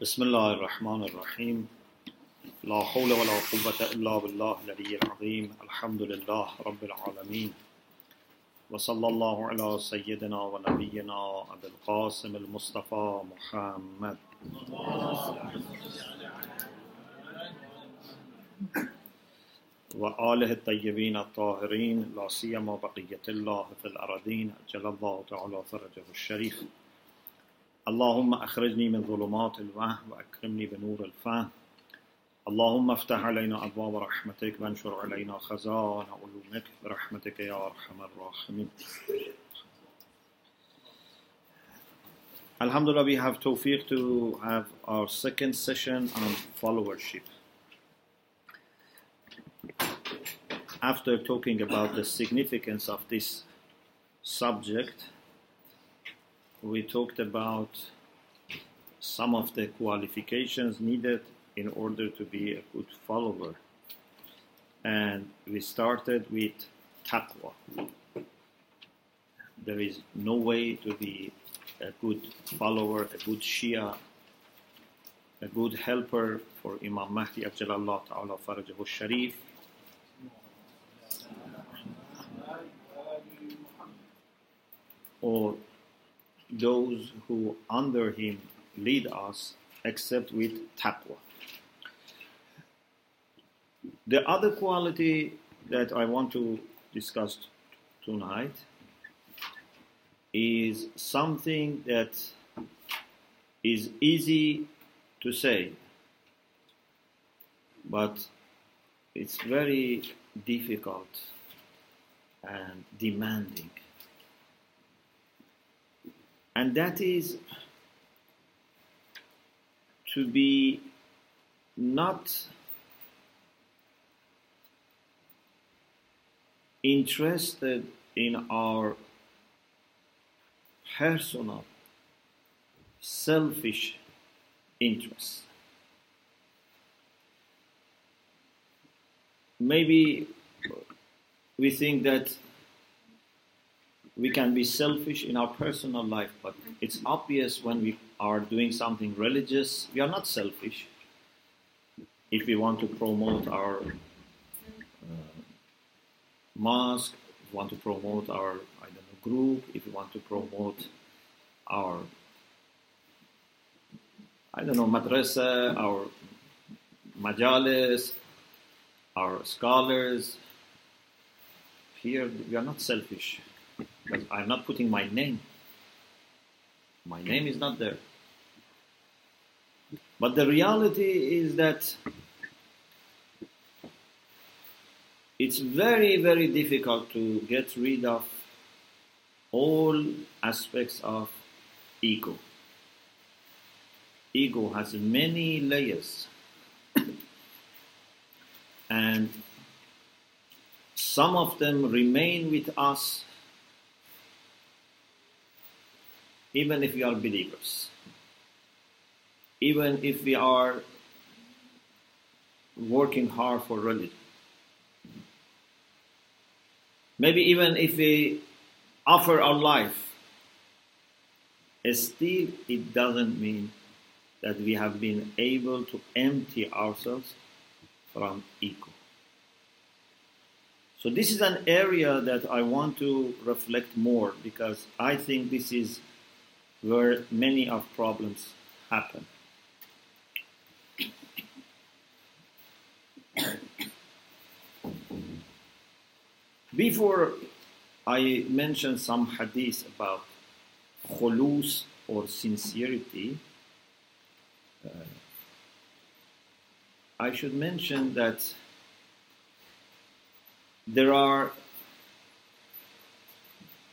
بسم الله الرحمن الرحيم. لا حول ولا قوة إلا بالله العلي العظيم. الحمد لله رب العالمين. وصلى الله على سيدنا ونبينا أبي القاسم المصطفى محمد. وآله الطيبين الطاهرين لا سيما بقية الله في الأراضين أجل الله تعالى فرجه الشريف. اللهم أخرجني من ظلمات الوهم وأكرمني بنور الفهم اللهم افتح علينا أبواب رحمتك وانشر علينا خزائن علومك برحمتك يا أرحم الراحمين Alhamdulillah, we have tawfiq to have our second session on followership. After talking about the significance of this subject, we talked about some of the qualifications needed in order to be a good follower. And we started with taqwa. There is no way to be a good follower, a good Shia, a good helper for Imam Mahdi Ajjalallah Ta'ala Farajahu Sharif. Or those who under him lead us except with taqwa. The other quality that I want to discuss tonight is something that is easy to say, but it's very difficult and demanding. And that is to be not interested in our personal, selfish interests. Maybe we think that we can be selfish in our personal life, but it's obvious when we are doing something religious, we are not selfish. If we want to promote our uh, mosque, if we want to promote our I don't know group, if we want to promote our I don't know madrasa, our majalis, our scholars. Here we are not selfish. But I'm not putting my name. My name is not there. But the reality is that it's very, very difficult to get rid of all aspects of ego. Ego has many layers. and some of them remain with us even if we are believers, even if we are working hard for religion. Maybe even if we offer our life, eh, still it doesn't mean that we have been able to empty ourselves from ego. So this is an area that I want to reflect more because I think this is where many of problems happen. Before I mention some hadith about khulus or sincerity, uh, I should mention that there are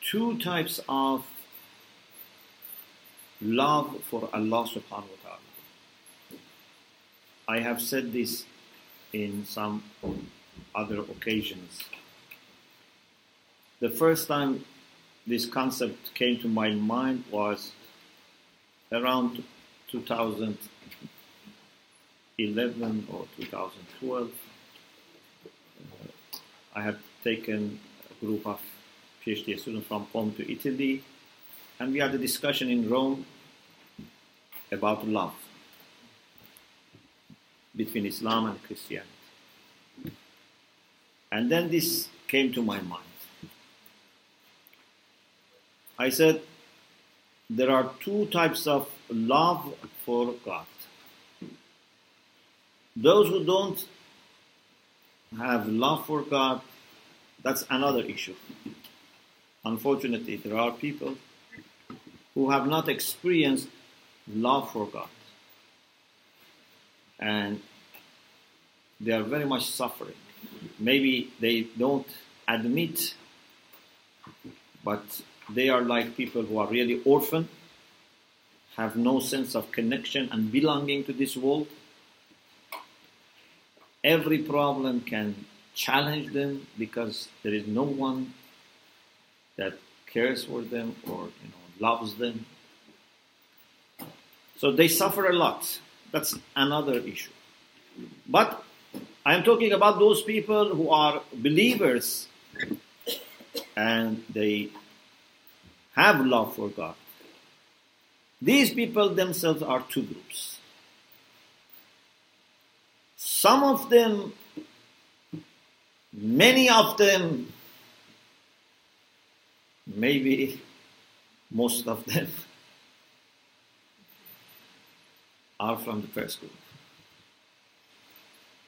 two types of love for Allah subhanahu wa ta'ala. I have said this in some other occasions. The first time this concept came to my mind was around 2011 or 2012. Uh, I had taken a group of PhD students from Rome to Italy and we had a discussion in Rome about love. between Islam and Christianity. And then this came to my mind. I said, there are two types of love for God. Those who don't have love for God, that's another issue. Unfortunately, there are people who have not experienced love for God. And they are very much suffering. Maybe they don't admit, but they are like people who are really orphan, have no sense of connection and belonging to this world. Every problem can challenge them because there is no one that cares for them or you know loves them. So they suffer a lot. That's another issue. But I am talking about those people who are believers and they have love for God. These people themselves are two groups. Some of them, many of them, maybe most of them, are from the first group.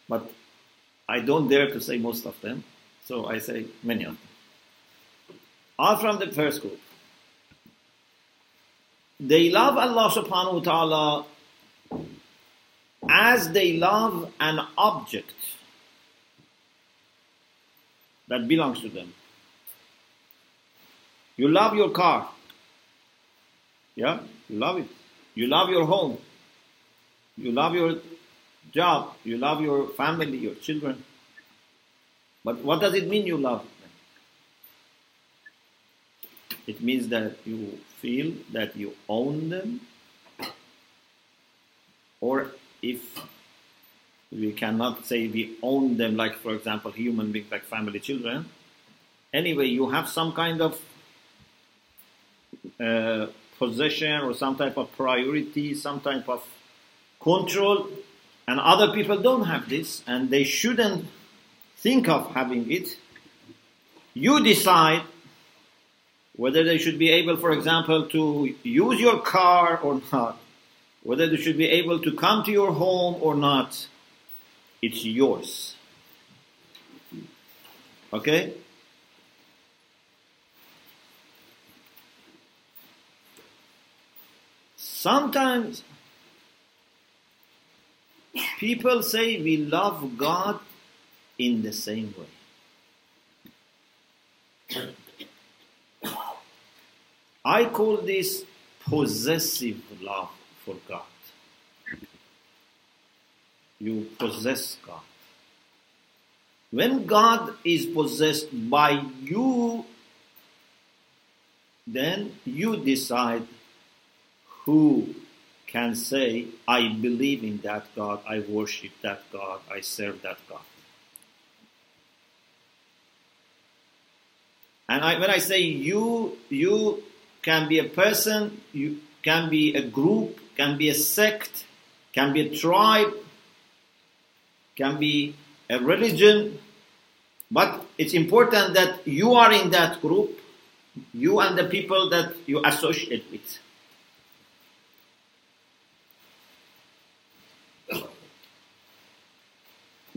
But I don't dare to say most of them, so I say many of them. Are from the first group. They love Allah subhanahu wa ta'ala as they love an object that belongs to them. You love your car. Yeah, you love it. You love your home. You love your job. You love your family, your children. But what does it mean you love them? It means that you feel that you own them, or if we cannot say we own them, like for example, human beings, like family, children. Anyway, you have some kind of uh, possession or some type of priority, some type of control, and other people don't have this, and they shouldn't think of having it. You decide whether they should be able, for example, to use your car or not, whether they should be able to come to your home or not, it's yours. Okay? Sometimes people say we love God in the same way. I call this possessive love for God. You possess God. When God is possessed by you, then you decide who can say, I believe in that God, I worship that God, I serve that God. And I, when I say you, you can be a person, you can be a group, can be a sect, can be a tribe, can be a religion, but it's important that you are in that group, you and the people that you associate with.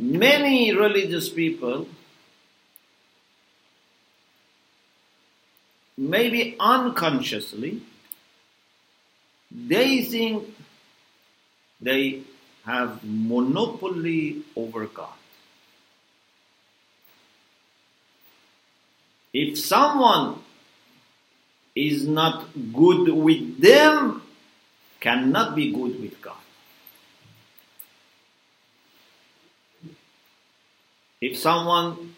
Many religious people maybe unconsciously, they think they have monopoly over God. If someone is not good with them, cannot be good with God. If someone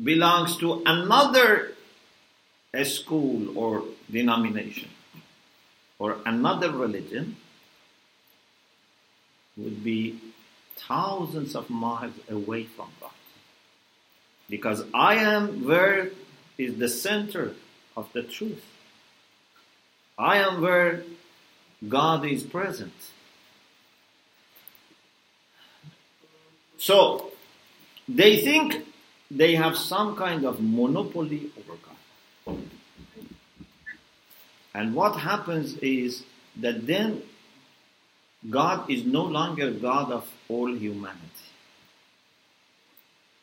belongs to another school or denomination or another religion would be thousands of miles away from God. Because I am where is the center of the truth. I am where God is present. So they think they have some kind of monopoly over God. And what happens is that then God is no longer God of all humanity.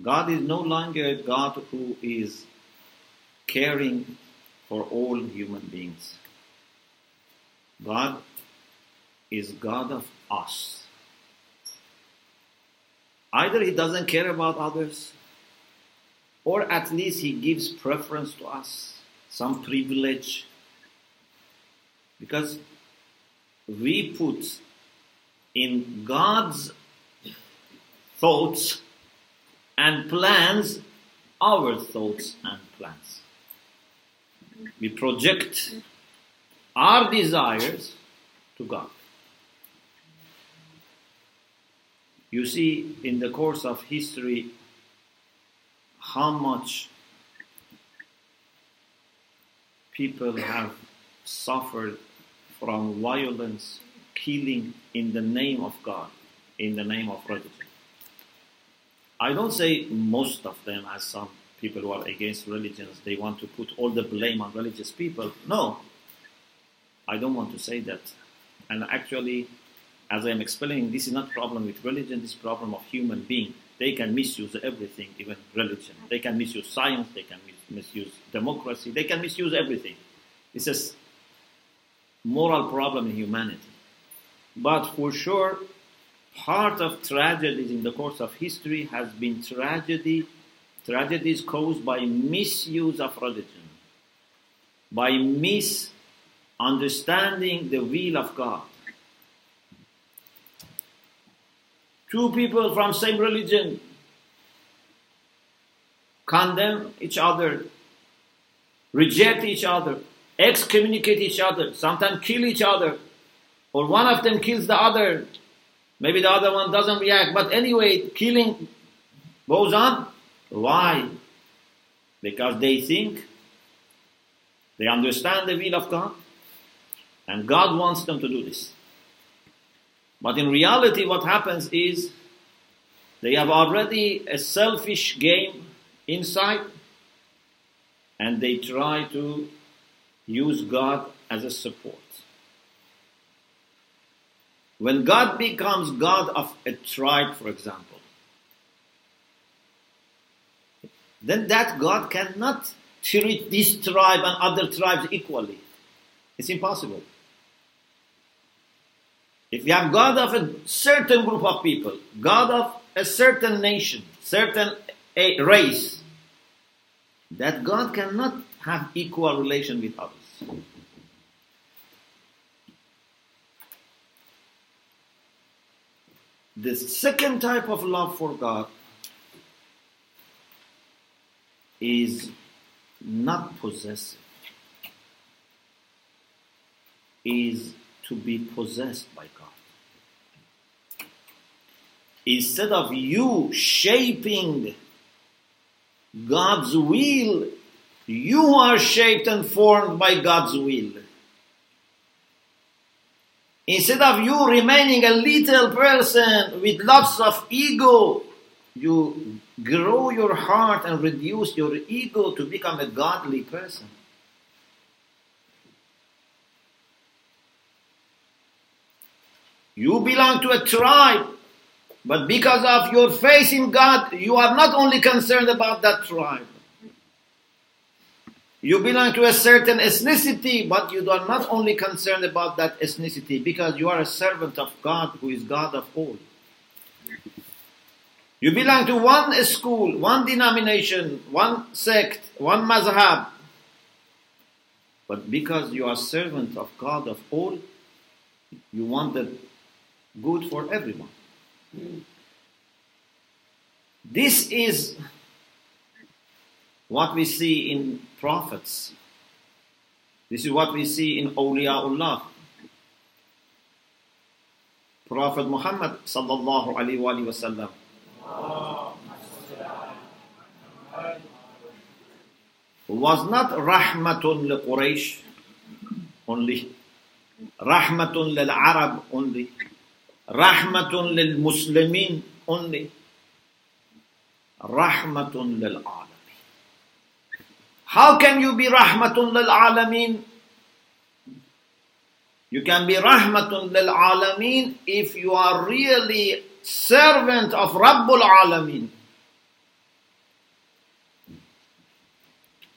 God is no longer God who is caring for all human beings. God is God of us. Either He doesn't care about others, or at least He gives preference to us, some privilege. Because we put in God's thoughts and plans our thoughts and plans. We project our desires to God. You see, in the course of history, how much people have suffered from violence, killing in the name of God, in the name of religion. I don't say most of them, as some people who are against religions, they want to put all the blame on religious people. No, I don't want to say that. And actually, as I am explaining, this is not problem with religion, this is problem of human being. They can misuse everything, even religion. They can misuse science, they can misuse democracy, they can misuse everything. It's a moral problem in humanity. But for sure, part of tragedies in the course of history has been tragedy, tragedies caused by misuse of religion, by misunderstanding the will of God. Two people from same religion condemn each other, reject each other, excommunicate each other, sometimes kill each other, or one of them kills the other. Maybe the other one doesn't react, but anyway, killing goes on. Why? Because they think they understand the will of God, and God wants them to do this. But in reality, what happens is they have already a selfish game inside, and they try to use God as a support. When God becomes God of a tribe, for example, then that God cannot treat this tribe and other tribes equally. It's impossible. If you have God of a certain group of people, God of a certain nation, certain a race, that God cannot have equal relation with others. The second type of love for God is not possessive, is to be possessed by God. Instead of you shaping God's will, you are shaped and formed by God's will. Instead of you remaining a little person with lots of ego, you grow your heart and reduce your ego to become a godly person. You belong to a tribe, but because of your faith in God, you are not only concerned about that tribe. You belong to a certain ethnicity, but you are not only concerned about that ethnicity because you are a servant of God who is God of all. You belong to one school, one denomination, one sect, one mazhab. But because you are servant of God of all, you want the good for everyone. This is what we see in prophets. This is what we see in awliyaullah. Prophet Muhammad sallallahu alaihi wasallam. Was not rahmatun li Quraysh only, rahmatun lil Arab only, lil Muslimin only. lil alamin. How can you be rahmatun lil? You can be rahmatun lil if you are really servant of Rabbul Alamin.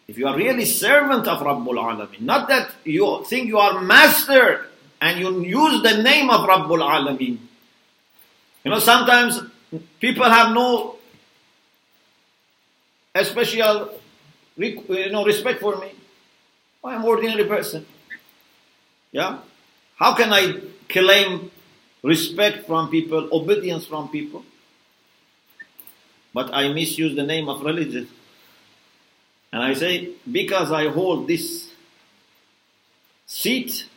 If you are really servant of Rabbul Alamin, not that you think you are master and you use the name of Rabbul Alamin. You know, sometimes people have no special you know, respect for me. I am ordinary person. Yeah? How can I claim respect from people, obedience from people? But I misuse the name of religion. And I say, because I hold this seat,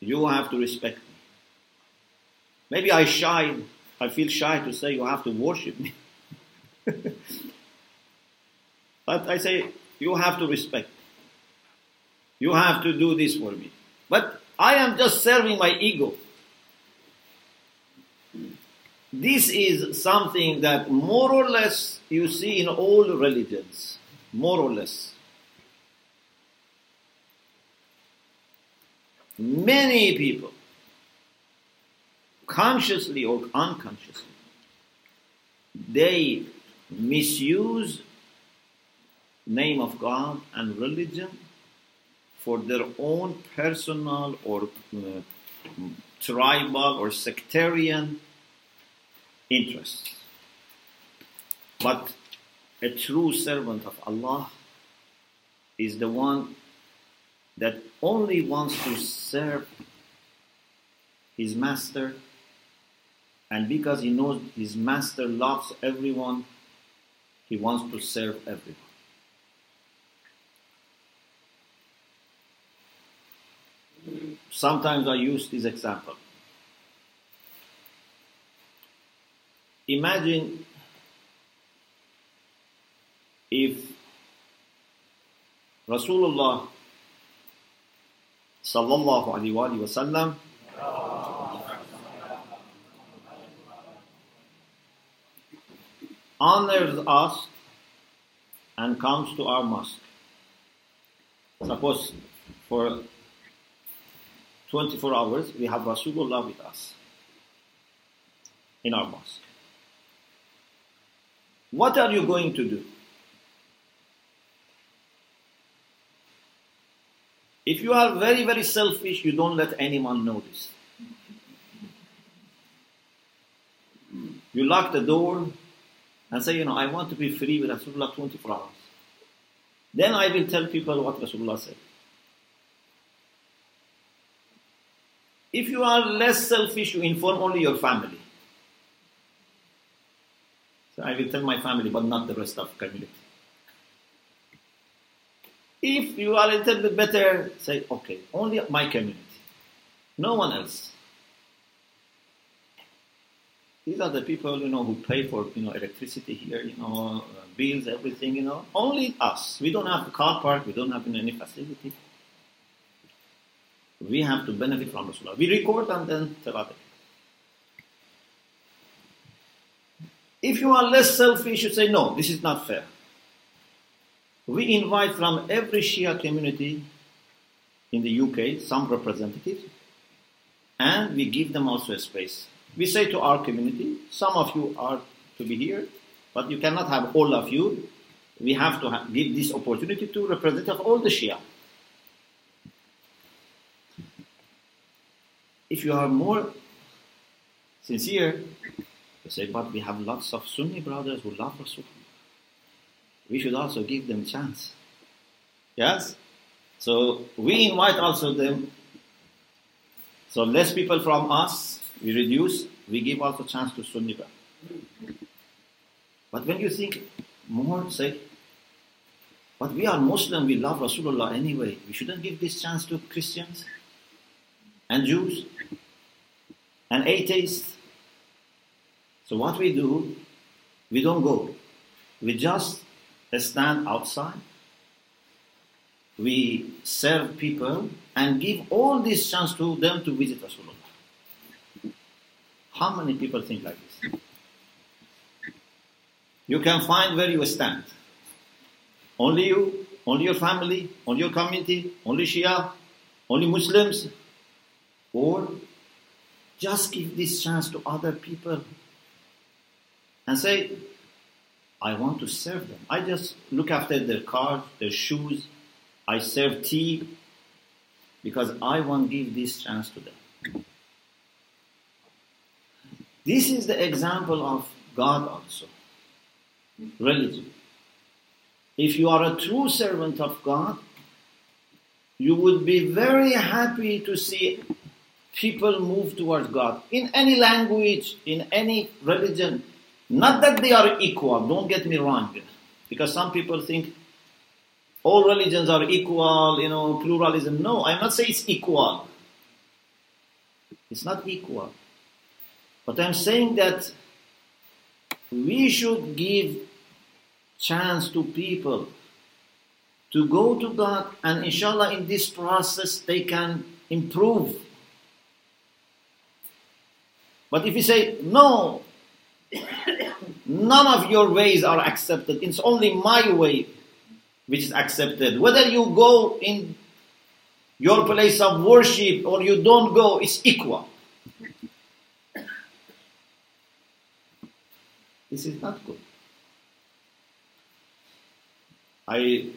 you have to respect me. Maybe I shy, I feel shy to say you have to worship me. but I say, you have to respect. You have to do this for me. But I am just serving my ego. This is something that more or less you see in all religions. More or less. Many people, consciously or unconsciously, they misuse name of God and religion for their own personal or uh, tribal or sectarian interests. But a true servant of Allah is the one that only wants to serve his master, and because he knows his master loves everyone, he wants to serve everyone. Sometimes I use this example. Imagine if Rasulullah sallallahu alaihi wasallam honors us and comes to our mosque. Suppose for 24 hours we have Rasulullah with us in our mosque. What are you going to do? If you are very, very selfish, you don't let anyone this. You lock the door and say, you know, I want to be free with Rasulullah 24 hours. Then I will tell people what Rasulullah said. If you are less selfish, you inform only your family. So I will tell my family, but not the rest of the community. If you are a little bit better, say, okay, only my community, no one else. These are the people, you know, who pay for, you know, electricity here, you know, uh, bills, everything, you know. Only us. We don't have a car park. We don't have any facility. We have to benefit from Rasulullah. We record and then tell If you are less selfish, you say, no, this is not fair. We invite from every Shia community in the UK some representatives, and we give them also a space. We say to our community, some of you are to be here, but you cannot have all of you. We have to have, give this opportunity to representatives of all the Shia. If you are more sincere, you say, but we have lots of Sunni brothers who love Rasul. We should also give them chance. Yes? So we invite also them. So less people from us, we reduce, we give also chance to Sunni. But when you think more, say, but we are Muslim, we love Rasulullah anyway. We shouldn't give this chance to Christians and Jews and atheists so what we do, we don't go. We just stand outside. We serve people and give all this chance to them to visit Rasulullah. How many people think like this? You can find where you stand. Only you, only your family, only your community, only Shia, only Muslims, or just give this chance to other people and say, I want to serve them. I just look after their cars, their shoes. I serve tea because I want to give this chance to them. This is the example of God also. Religion. If you are a true servant of God, you would be very happy to see people move towards God in any language, in any religion. Not that they are equal, don't get me wrong, because some people think all religions are equal, you know, pluralism. No, I'm not saying it's equal. It's not equal. But I'm saying that we should give chance to people to go to God and inshallah in this process they can improve. But if you say, no, none of your ways are accepted, it's only my way which is accepted. Whether you go in your place of worship or you don't go, it's equal. This is not good. I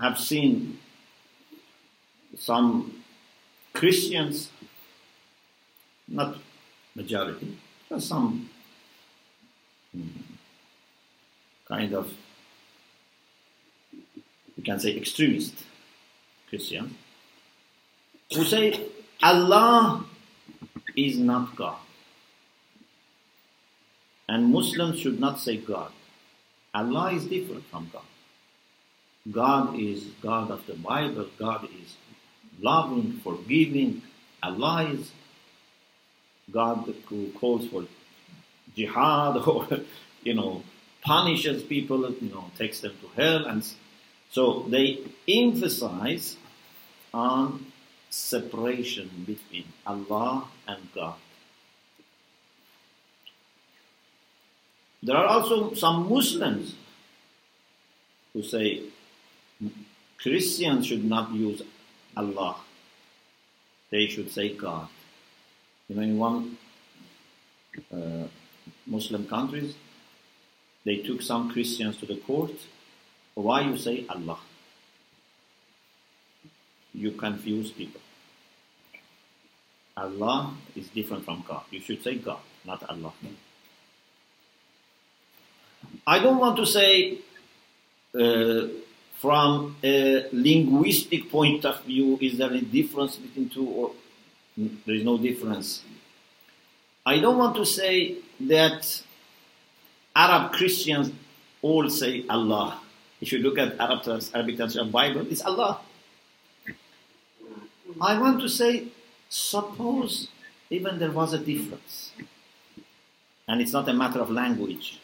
have seen some Christians, not majority, but some kind of, we can say extremist Christians, who say Allah is not God. And Muslims should not say God. Allah is different from God. God is God of the Bible. God is loving, forgiving. Allah is God who calls for jihad or, you know, punishes people, you know, takes them to hell. And so they emphasize on separation between Allah and God. There are also some Muslims who say Christians should not use Allah. They should say God. You know, in one uh, Muslim countries, they took some Christians to the court. Why you say Allah? You confuse people. Allah is different from God. You should say God, not Allah. I don't want to say uh, from a linguistic point of view, is there a difference between two or there is no difference? I don't want to say that Arab Christians all say Allah. If you look at Arab trans- Arabic translation Bible, it's Allah. I want to say, suppose even there was a difference, and it's not a matter of language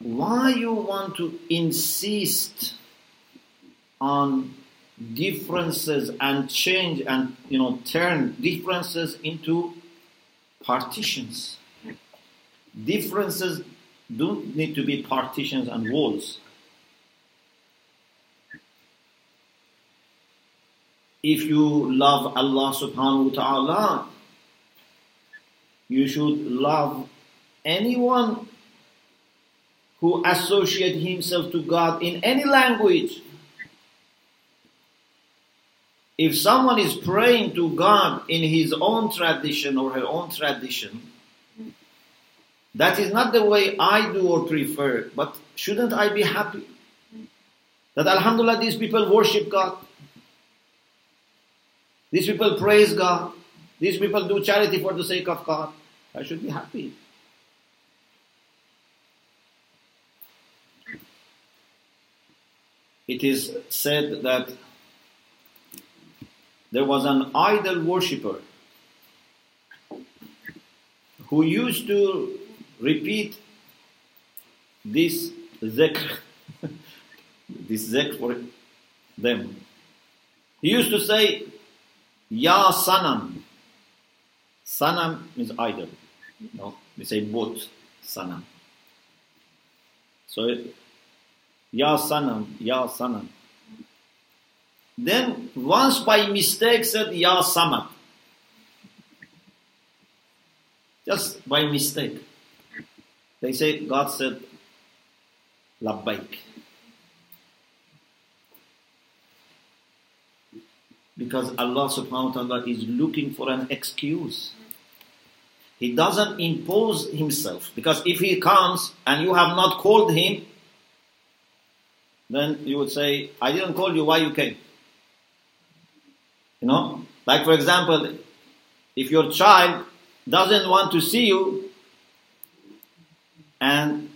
why you want to insist on differences and change and you know turn differences into partitions differences don't need to be partitions and walls if you love allah subhanahu wa ta'ala you should love anyone who associate himself to God in any language. If someone is praying to God in his own tradition or her own tradition, that is not the way I do or prefer, but shouldn't I be happy? That Alhamdulillah, these people worship God. These people praise God. These people do charity for the sake of God. I should be happy. it is said that there was an idol worshipper who used to repeat this zikr, this zikr for them. He used to say, Ya Sanam. Sanam means idol. No, we say boat. Sanam. So, Ya Sanam, Ya Sanam. Then once by mistake said Ya Samad. Just by mistake. They say God said Labbaik. Because Allah subhanahu wa ta'ala is looking for an excuse. He doesn't impose himself. Because if he comes and you have not called him, then you would say, I didn't call you, why you came? You know? Like for example, if your child doesn't want to see you and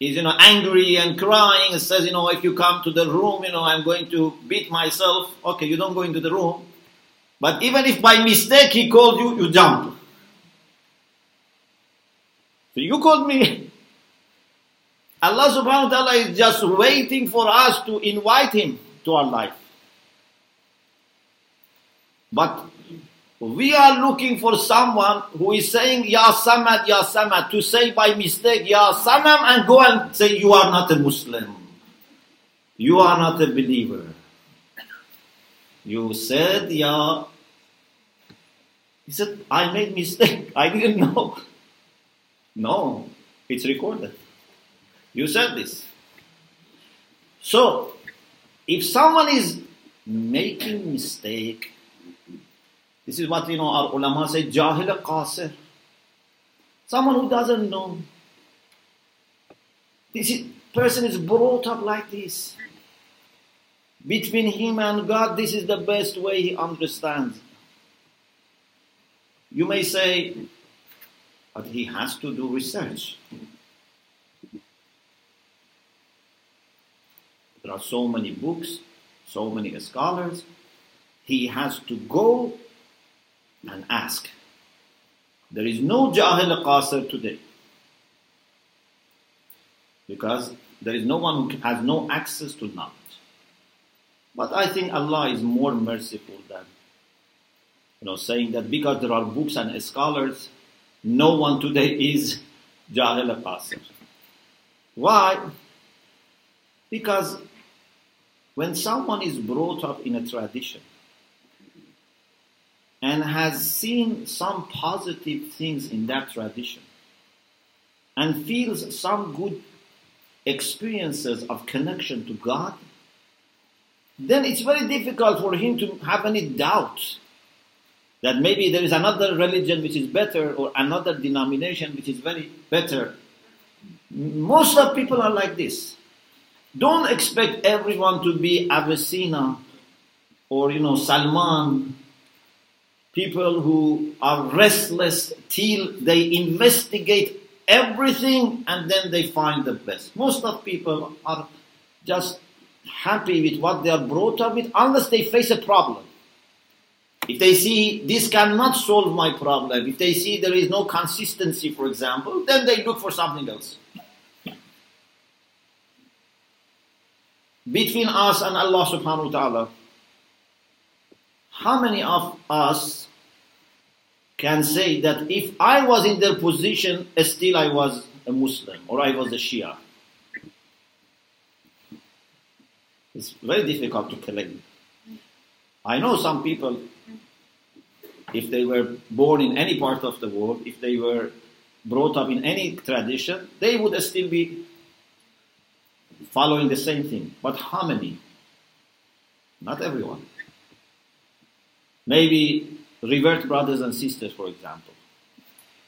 is you know angry and crying and says, you know, if you come to the room, you know, I'm going to beat myself. Okay, you don't go into the room. But even if by mistake he called you, you jump. So you called me. Allah subhanahu wa ta'ala is just waiting for us to invite him to our life. But we are looking for someone who is saying Ya Samad, Ya Samad, to say by mistake Ya Samam and go and say you are not a Muslim. You are not a believer. You said Ya. He said, I made mistake. I didn't know. No, it's recorded. You said this. So, if someone is making mistake, this is what you know our ulama say, jahil qasir. Someone who doesn't know. This is, person is brought up like this. Between him and God, this is the best way he understands. You may say, but he has to do research. There are so many books, so many scholars. He has to go and ask. There is no Jahil Qasir today. Because there is no one who has no access to knowledge. But I think Allah is more merciful than you know saying that because there are books and scholars, no one today is Jahil Qasir. Why? Because when someone is brought up in a tradition and has seen some positive things in that tradition and feels some good experiences of connection to God, then it's very difficult for him to have any doubt that maybe there is another religion which is better or another denomination which is very better. Most of people are like this. Don't expect everyone to be Avicenna or you know Salman. People who are restless till they investigate everything and then they find the best. Most of people are just happy with what they are brought up with unless they face a problem. If they see this cannot solve my problem, if they see there is no consistency, for example, then they look for something else. between us and Allah subhanahu wa ta'ala, how many of us can say that if I was in their position, still I was a Muslim or I was a Shia? It's very difficult to claim. I know some people, if they were born in any part of the world, if they were brought up in any tradition, they would still be following the same thing. But how many? Not everyone. Maybe revert brothers and sisters, for example.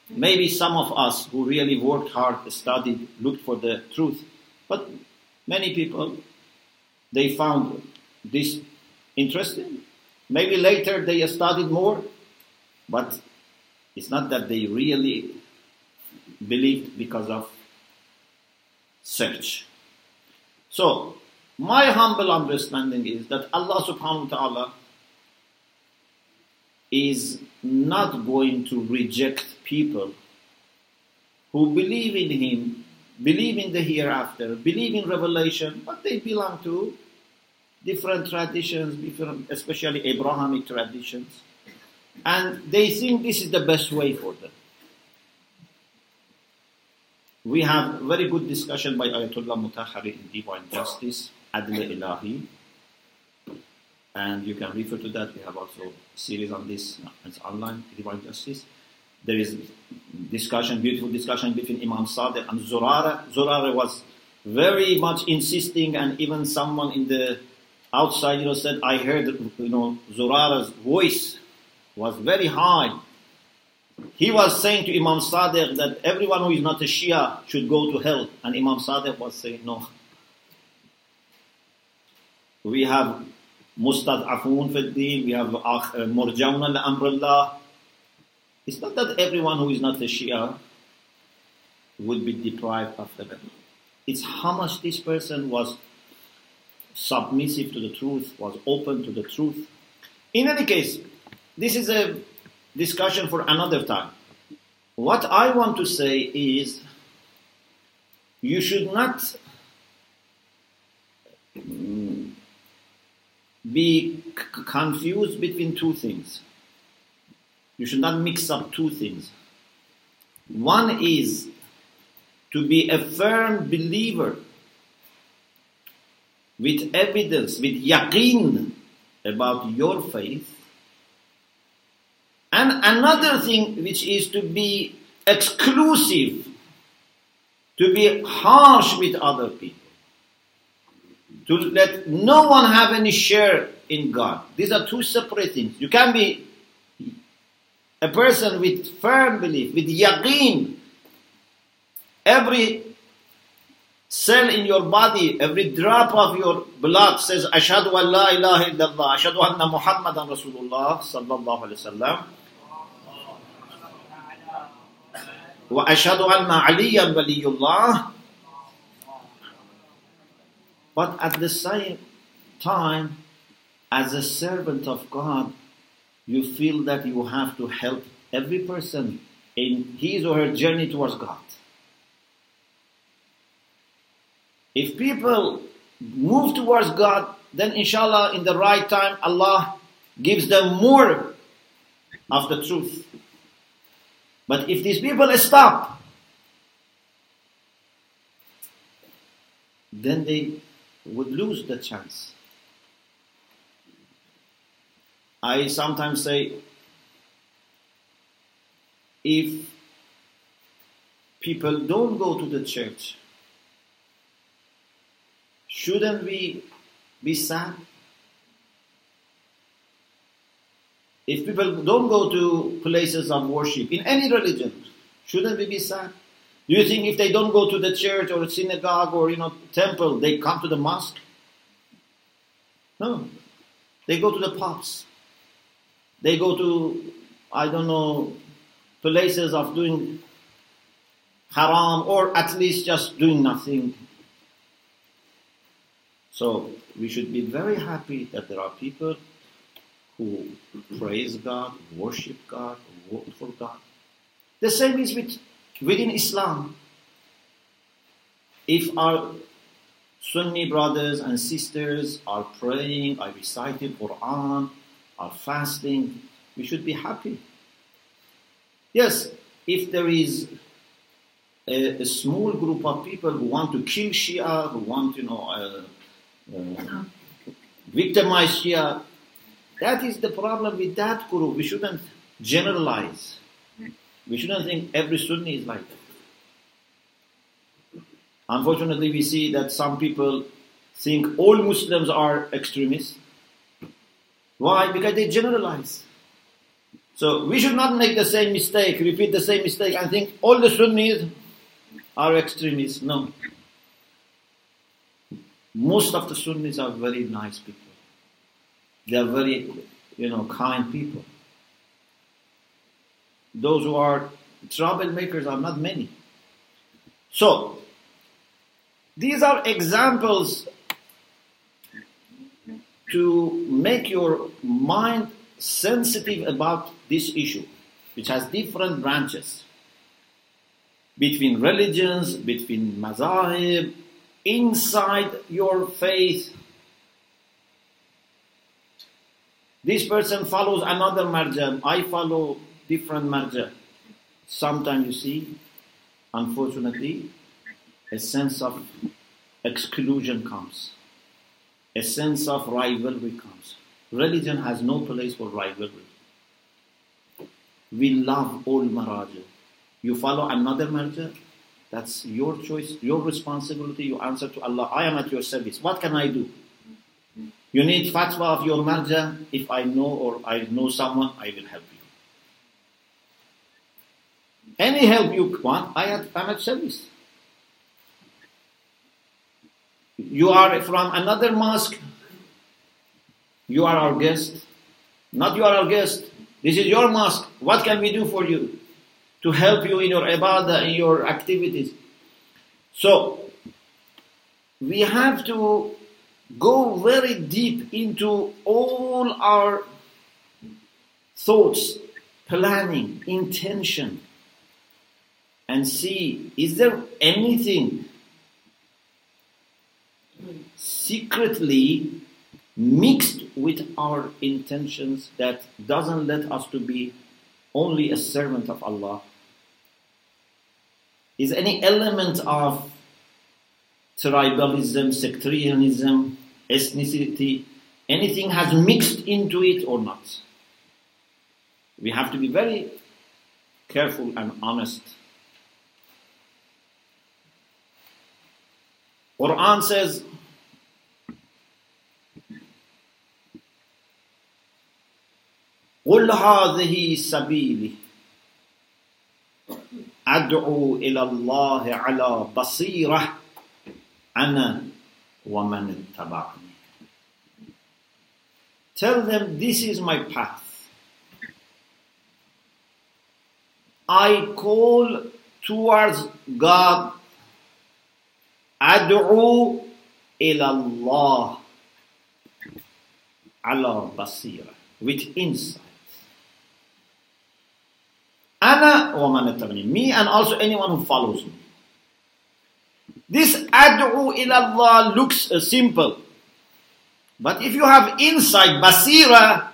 Maybe some of us who really worked hard, studied, looked for the truth. But many people, they found this interesting. Maybe later they studied more, but it's not that they really believed because of search. So, my humble understanding is that Allah subhanahu wa ta'ala is not going to reject people who believe in Him, believe in the hereafter, believe in revelation, but they belong to different traditions, different, especially Abrahamic traditions, and they think this is the best way for them. we have very good discussion by Ayatollah Mutahari in Divine Justice, Adl Ilahi. And you can refer to that. We have also series on this. It's online, Divine Justice. There is discussion, beautiful discussion between Imam Sadiq and Zurara. Zurara was very much insisting, and even someone in the outside, you know, said, I heard, you know, Zurara's voice was very high. He was saying to Imam Sadiq that everyone who is not a Shia should go to hell. And Imam Sadiq was saying, no. We have Mustad'afun fi we have uh, Murjauna al It's not that everyone who is not a Shia would be deprived of the It's how much this person was submissive to the truth, was open to the truth. In any case, this is a discussion for another time. What I want to say is you should not be c- confused between two things. You should not mix up two things. One is to be a firm believer with evidence, with yaqeen about your faith. And another thing which is to be exclusive, to be harsh with other people, to let no one have any share in God. These are two separate things. You can be a person with firm belief, with yaqeen. Every cell in your body, every drop of your blood says, Ashadu an la ilaha illallah, Ashadu anna Muhammadan Rasulullah sallallahu alayhi. Wa ashadu anna aliyan waliyullah. But at the same time, as a servant of God, you feel that you have to help every person in his or her journey towards God. If people move towards God, then inshallah, in the right time, Allah gives them more of the truth. But if these people stop, then they would lose the chance. I sometimes say, if people don't go to the church, Shouldn't we be sad? If people don't go to places of worship in any religion, shouldn't we be sad? Do you think if they don't go to the church or synagogue or you know temple, they come to the mosque? No. They go to the pubs. They go to I don't know places of doing haram or at least just doing nothing so we should be very happy that there are people who praise God, worship God, work for God. The same is with within Islam. If our Sunni brothers and sisters are praying, are reciting Quran, are fasting, we should be happy. Yes, if there is a, a small group of people who want to kill Shia, who want, you know, uh, uh, victimized Shia. That is the problem with that group. We shouldn't generalize. We shouldn't think every Sunni is like that. Unfortunately, we see that some people think all Muslims are extremists. Why? Because they generalize. So we should not make the same mistake, repeat the same mistake, and think all the Sunnis are extremists. No. Most of the Sunnis are very nice people. They are very, you know, kind people. Those who are troublemakers are not many. So, these are examples to make your mind sensitive about this issue, which has different branches between religions, between mazahib, inside your faith. This person follows another marja. I follow different marja. Sometimes you see, unfortunately, a sense of exclusion comes, a sense of rivalry comes. Religion has no place for rivalry. We love all maraja. You follow another marja, that's your choice, your responsibility. You answer to Allah. I am at your service. What can I do? You need fatwa of your marja. If I know or I know someone, I will help you. Any help you want, I am at service. You are from another mosque. You are our guest. Not you are our guest. This is your mosque. What can we do for you? To help you in your ibadah, in your activities. So, we have to go very deep into all our thoughts, planning, intention, and see is there anything secretly mixed with our intentions that doesn't let us to be only a servant of Allah? Is any element of tribalism, sectarianism, ethnicity, anything has mixed into it or not? We have to be very careful and honest. Quran says قل هذه سبيلي أدعو إلى الله على بصيرة أنا ومن اتبعني Tell them this is my path. I call towards God. Ad'u ilallah ala basira with insight. Ana wa man me and also anyone who follows me. This ad'u ilallah looks uh, simple. But if you have insight, basira,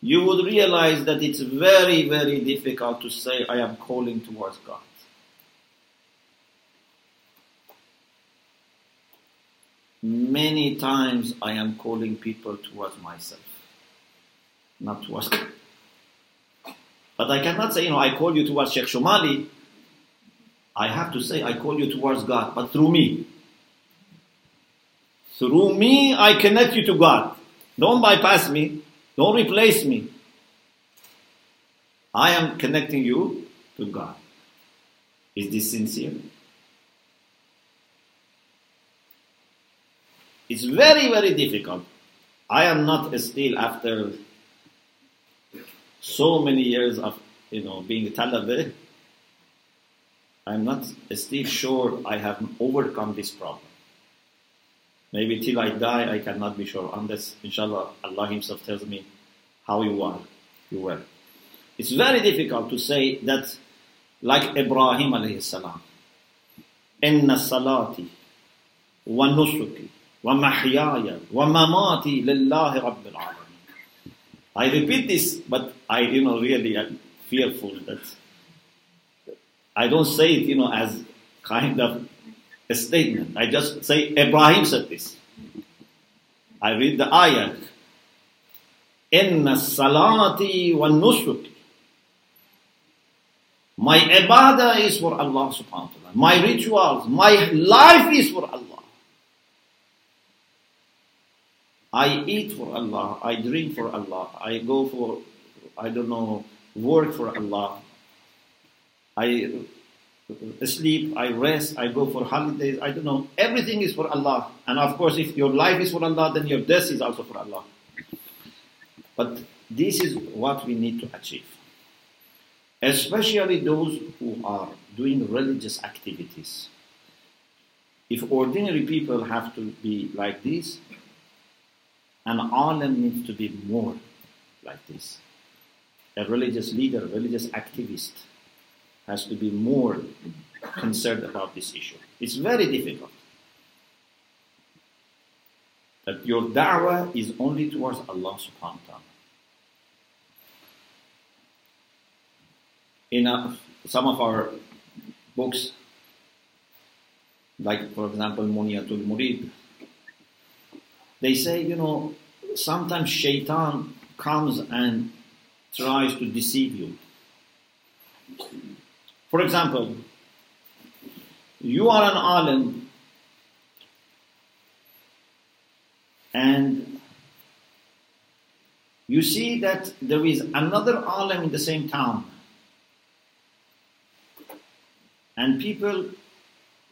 you would realize that it's very, very difficult to say, I am calling towards God. Many times I am calling people towards myself, not towards God. But I cannot say, you know, I call you towards Sheikh Shomali. I have to say, I call you towards God, but through me. Through me, I connect you to God. Don't bypass me. Don't replace me. I am connecting you to God. Is this sincere? It's very, very difficult. I am not still after so many years of you know being Talibah. I'm not still sure I have overcome this problem. Maybe till I die, I cannot be sure unless, inshallah, Allah Himself tells me how you are, you were. It's very difficult to say that, like Ibrahim alayhi salam, inna salati wa nusuki ومحياي ومماتي لله رب العالمين I repeat this, but I, you know, really am fearful that I don't say it, you know, as kind of a statement. I just say Ibrahim said this. I read the ayah. Inna salati wa nusuki. My ibadah is for Allah subhanahu wa ta'ala. My rituals, my life is for Allah. I eat for Allah, I drink for Allah, I go for, I don't know, work for Allah. I sleep, I rest, I go for holidays, I don't know. Everything is for Allah. And of course, if your life is for Allah, then your death is also for Allah. But this is what we need to achieve. Especially those who are doing religious activities. If ordinary people have to be like this, an alim needs to be more like this. A religious leader, religious activist has to be more concerned about this issue. It's very difficult. That your da'wah is only towards Allah subhanahu wa ta'ala. In a, some of our books, like for example Muniyatul Murid, they say, you know, sometimes shaitan comes and tries to deceive you. For example, you are an alim and you see that there is another alim in the same town and people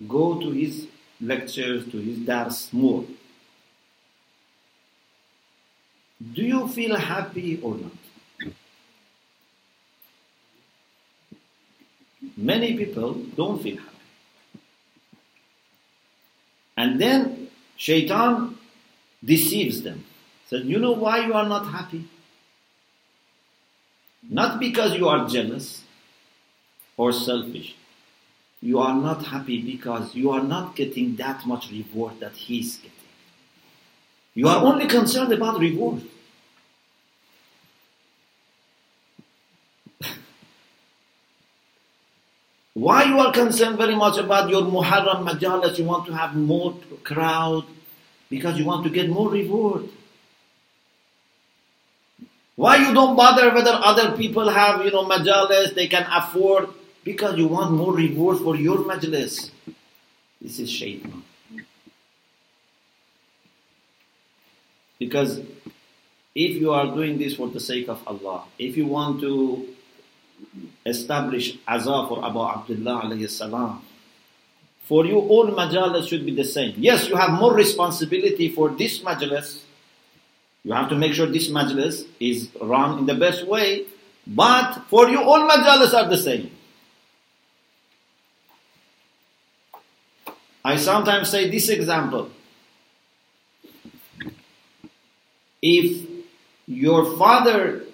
go to his lectures, to his dars more. Do you feel happy or not? Many people don't feel happy. And then shaitan deceives them. Said, you know why you are not happy? Not because you are jealous or selfish. You are not happy because you are not getting that much reward that he's getting. You are only concerned about reward. Why you are concerned very much about your Muharram Majalis? You want to have more crowd because you want to get more reward. Why you don't bother whether other people have, you know, majalis they can afford? Because you want more reward for your majlis. This is shaitan. Because if you are doing this for the sake of Allah, if you want to establish azah for Abu Abdullah alayhi salam, for you all majalis should be the same. Yes, you have more responsibility for this majlis. You have to make sure this majlis is run in the best way. But for you all majalis are the same. I sometimes say this example. If your father,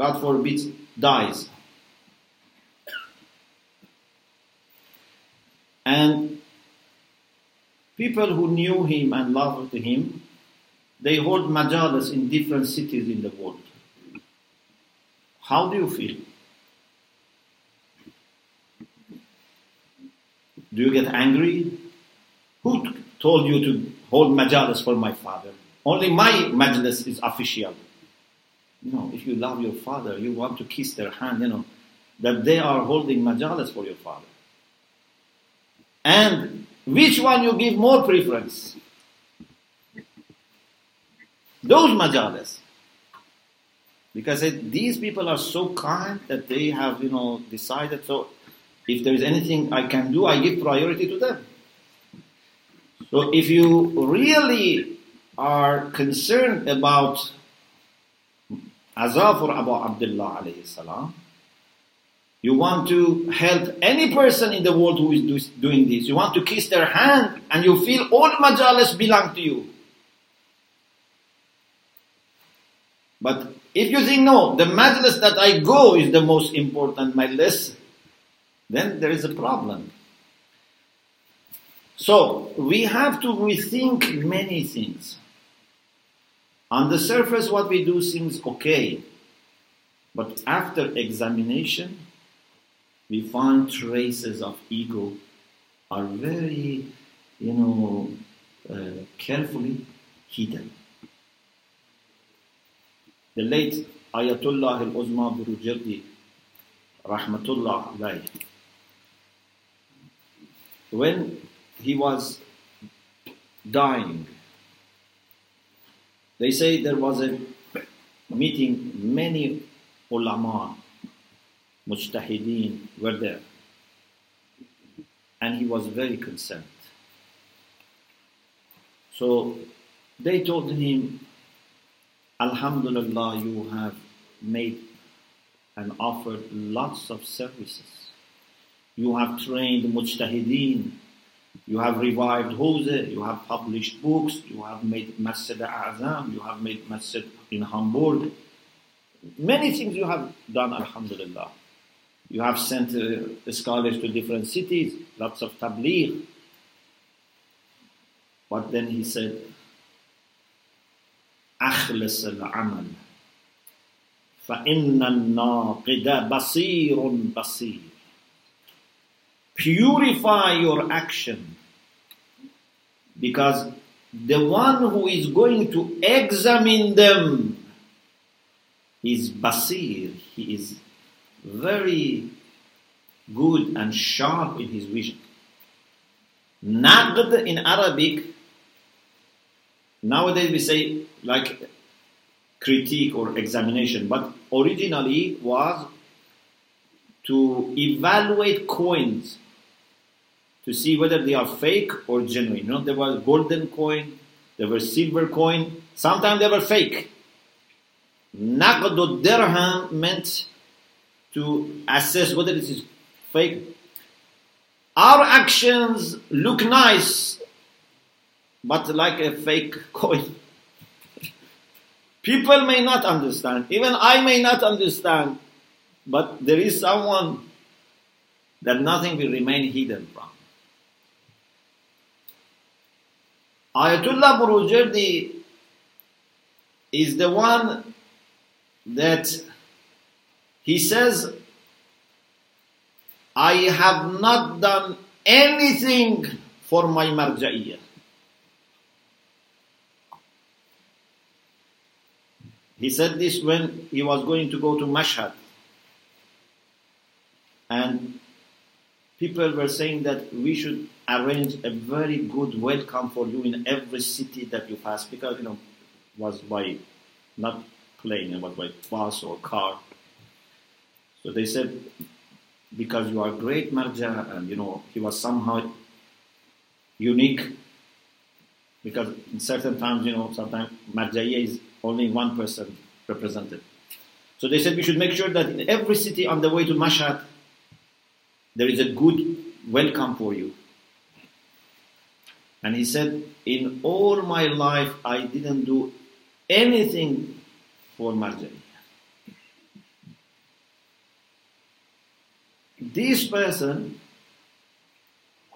God forbid, dies, and people who knew him and loved him, they hold majalis in different cities in the world. How do you feel? Do you get angry? Who told you to hold majalis for my father? Only my majlis is official. You know, if you love your father, you want to kiss their hand, you know, that they are holding majalis for your father. And which one you give more preference? Those majalis. Because it, these people are so kind that they have, you know, decided, so if there is anything I can do, I give priority to them. So if you really are concerned about azah for Abu Abdullah alayhi salam, you want to help any person in the world who is doing this. You want to kiss their hand and you feel all majalis belong to you. But if you think, no, the majlis that I go is the most important majlis, then there is a problem. So we have to rethink many things. On the surface, what we do seems okay, but after examination, we find traces of ego are very, you know, uh, carefully hidden. The late Ayatollah al-Uzma Burujerdi, rahmatullah alayh, when he was dying, they say there was a meeting, many ulama, mujtahideen were there. And he was very concerned. So they told him, Alhamdulillah, you have made and offered lots of services. You have trained mujtahideen. You have revived Hawza, you have published books, you have made Masjid Azam, you have made Masjid in Hamburg. Many things you have done, Alhamdulillah. You have sent uh, scholars to different cities, lots of tabligh. But then he said, أخلص العمل فإن الناقد بصير بصير purify your action. Because the one who is going to examine them is Basir. He is very good and sharp in his vision. Naqd in Arabic, nowadays we say like critique or examination, but originally was to evaluate coins to see whether they are fake or genuine. You know, there was golden coin, there were silver coin, sometimes they were fake. Naqd dirham meant to assess whether this is fake. Our actions look nice, but like a fake coin. People may not understand, even I may not understand, but there is someone that nothing will remain hidden from. Ayatollah Burujerdi is the one that he says, I have not done anything for my marja'iyah. He said this when he was going to go to Mashhad. And people were saying that we should arrange a very good welcome for you in every city that you pass because you know was by not plane was by bus or car. So they said because you are great marja and you know he was somehow unique because in certain times you know sometimes marjaiya is only one person represented. So they said we should make sure that in every city on the way to Mashhad there is a good welcome for you and he said, In all my life, I didn't do anything for marja'iyah. This person,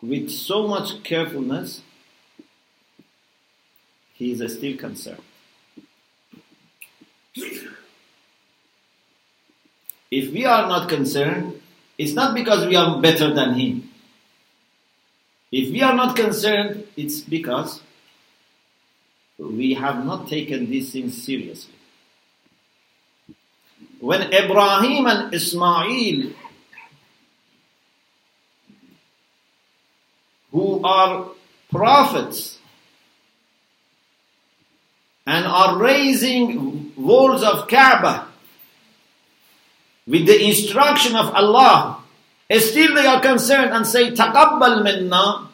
with so much carefulness, he is still concerned. If we are not concerned, it's not because we are better than him. If we are not concerned, it's because we have not taken these things seriously. When Ibrahim and Ismail, who are prophets and are raising walls of Kaaba with the instruction of Allah, Still they are concerned and say, Taqabbal minna.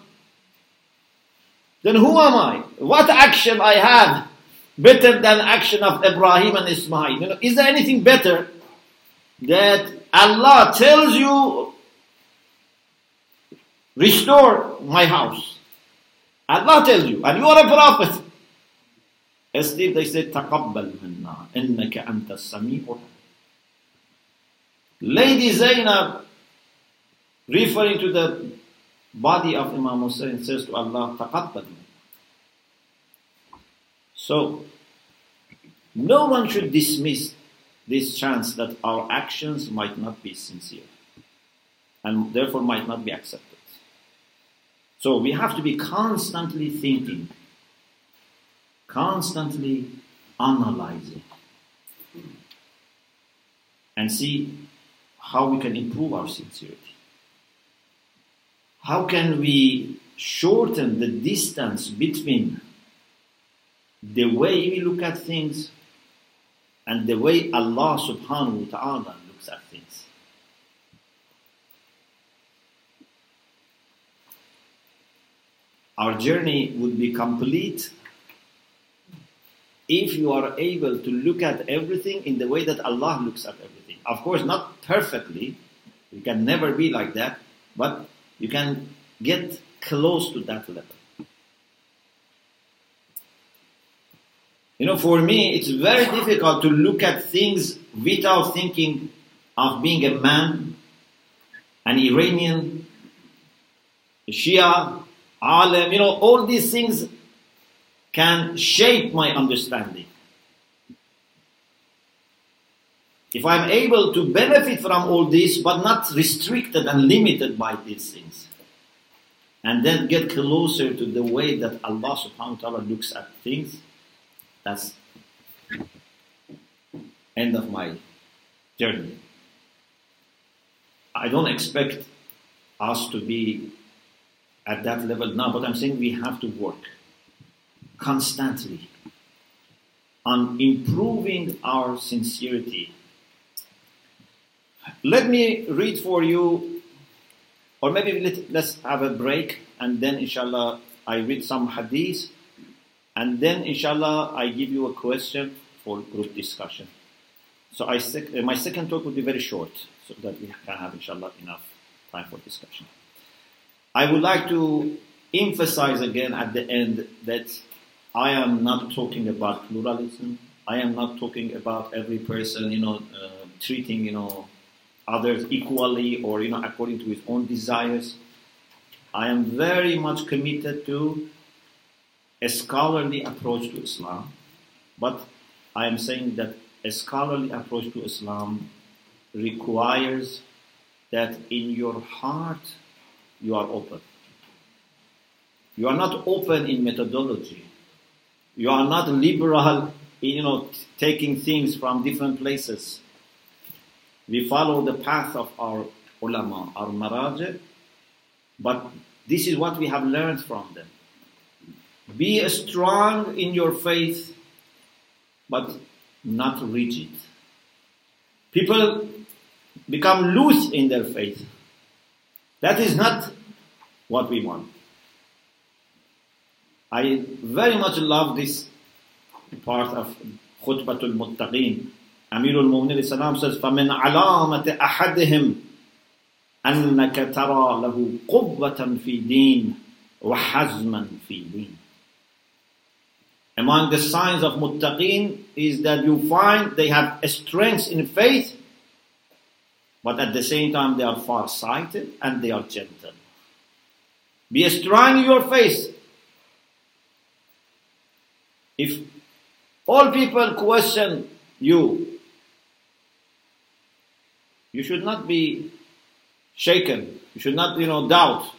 Then who am I? What action I have better than action of Ibrahim and Ismail? You know, is there anything better that Allah tells you, restore my house? Allah tells you, and you are a prophet. Still they say, Taqabbal minna, innaka anta sami'ul. Lady Zainab referring to the body of Imam Hussein says to Allah, taqabbal. So, no one should dismiss this chance that our actions might not be sincere and therefore might not be accepted. So we have to be constantly thinking, constantly analyzing, and see how we can improve our sincerity. How can we shorten the distance between the way we look at things and the way Allah subhanahu wa ta'ala looks at things? Our journey would be complete if you are able to look at everything in the way that Allah looks at everything. Of course, not perfectly, we can never be like that, but you can get close to that level. You know, for me, it's very difficult to look at things without thinking of being a man, an Iranian, a Shia, Alim, you know, all these things can shape my understanding. If I'm able to benefit from all this, but not restricted and limited by these things, and then get closer to the way that Allah subhanahu wa ta'ala looks at things, that's end of my journey. I don't expect us to be at that level now, but I'm saying we have to work constantly on improving our sincerity. Let me read for you, or maybe let, us have a break and then, inshallah, I read some hadith, and then, inshallah, I give you a question for group discussion. So I sec- uh, my second talk will be very short, so that we can have, inshallah, enough time for discussion. I would like to emphasize again at the end that I am not talking about pluralism. I am not talking about every person, you know, uh, treating, you know, others equally or, you know, according to his own desires. I am very much committed to a scholarly approach to Islam, but I am saying that a scholarly approach to Islam requires that in your heart you are open. You are not open in methodology. You are not liberal, in you know, taking things from different places. We follow the path of our ulama, our maraja, but this is what we have learned from them. Be strong in your faith, but not rigid. People become loose in their faith. That is not what we want. I very much love this part of Khutbatul Muttaqeen. Amirul Mu'minin salam says, فَمِنْ عَلَامَةِ أَحَدِهِمْ أَنَّكَ تَرَى لَهُ قُوَّةً فِي دِينٍ وَحَزْمًا فِي دِينٍ Among the signs of Muttaqeen is that you find they have a strength in faith, but at the same time they are far-sighted and they are gentle. Be strong in your faith, if all people question you, you should not be shaken. You should not, you know, doubt.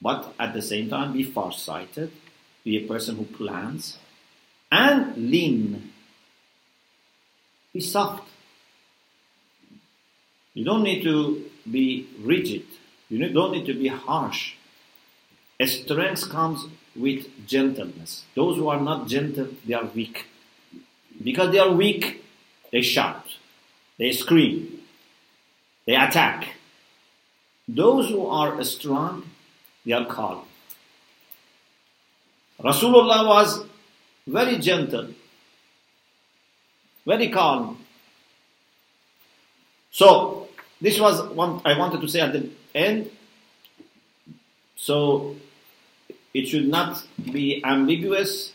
But at the same time, be far-sighted. Be a person who plans. And lean. Be soft. You don't need to be rigid. You don't need to be harsh. A strength comes with gentleness. Those who are not gentle, they are weak. Because they are weak, they shout, they scream, they attack. Those who are strong, they are calm. Rasulullah was very gentle, very calm. So, this was what I wanted to say at the end. So, it should not be ambiguous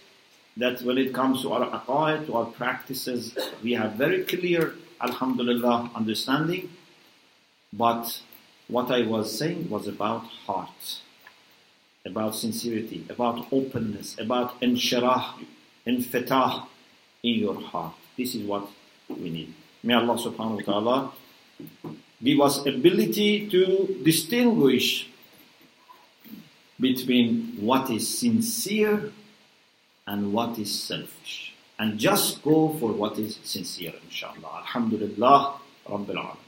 that when it comes to our aqaid, to our practices, we have very clear, alhamdulillah, understanding. But what I was saying was about heart, about sincerity, about openness, about inshirah, infitah in your heart. This is what we need. May Allah subhanahu wa ta'ala give us ability to distinguish between what is sincere and what is selfish. And just go for what is sincere, inshallah. Alhamdulillah, Rabbil Alameen.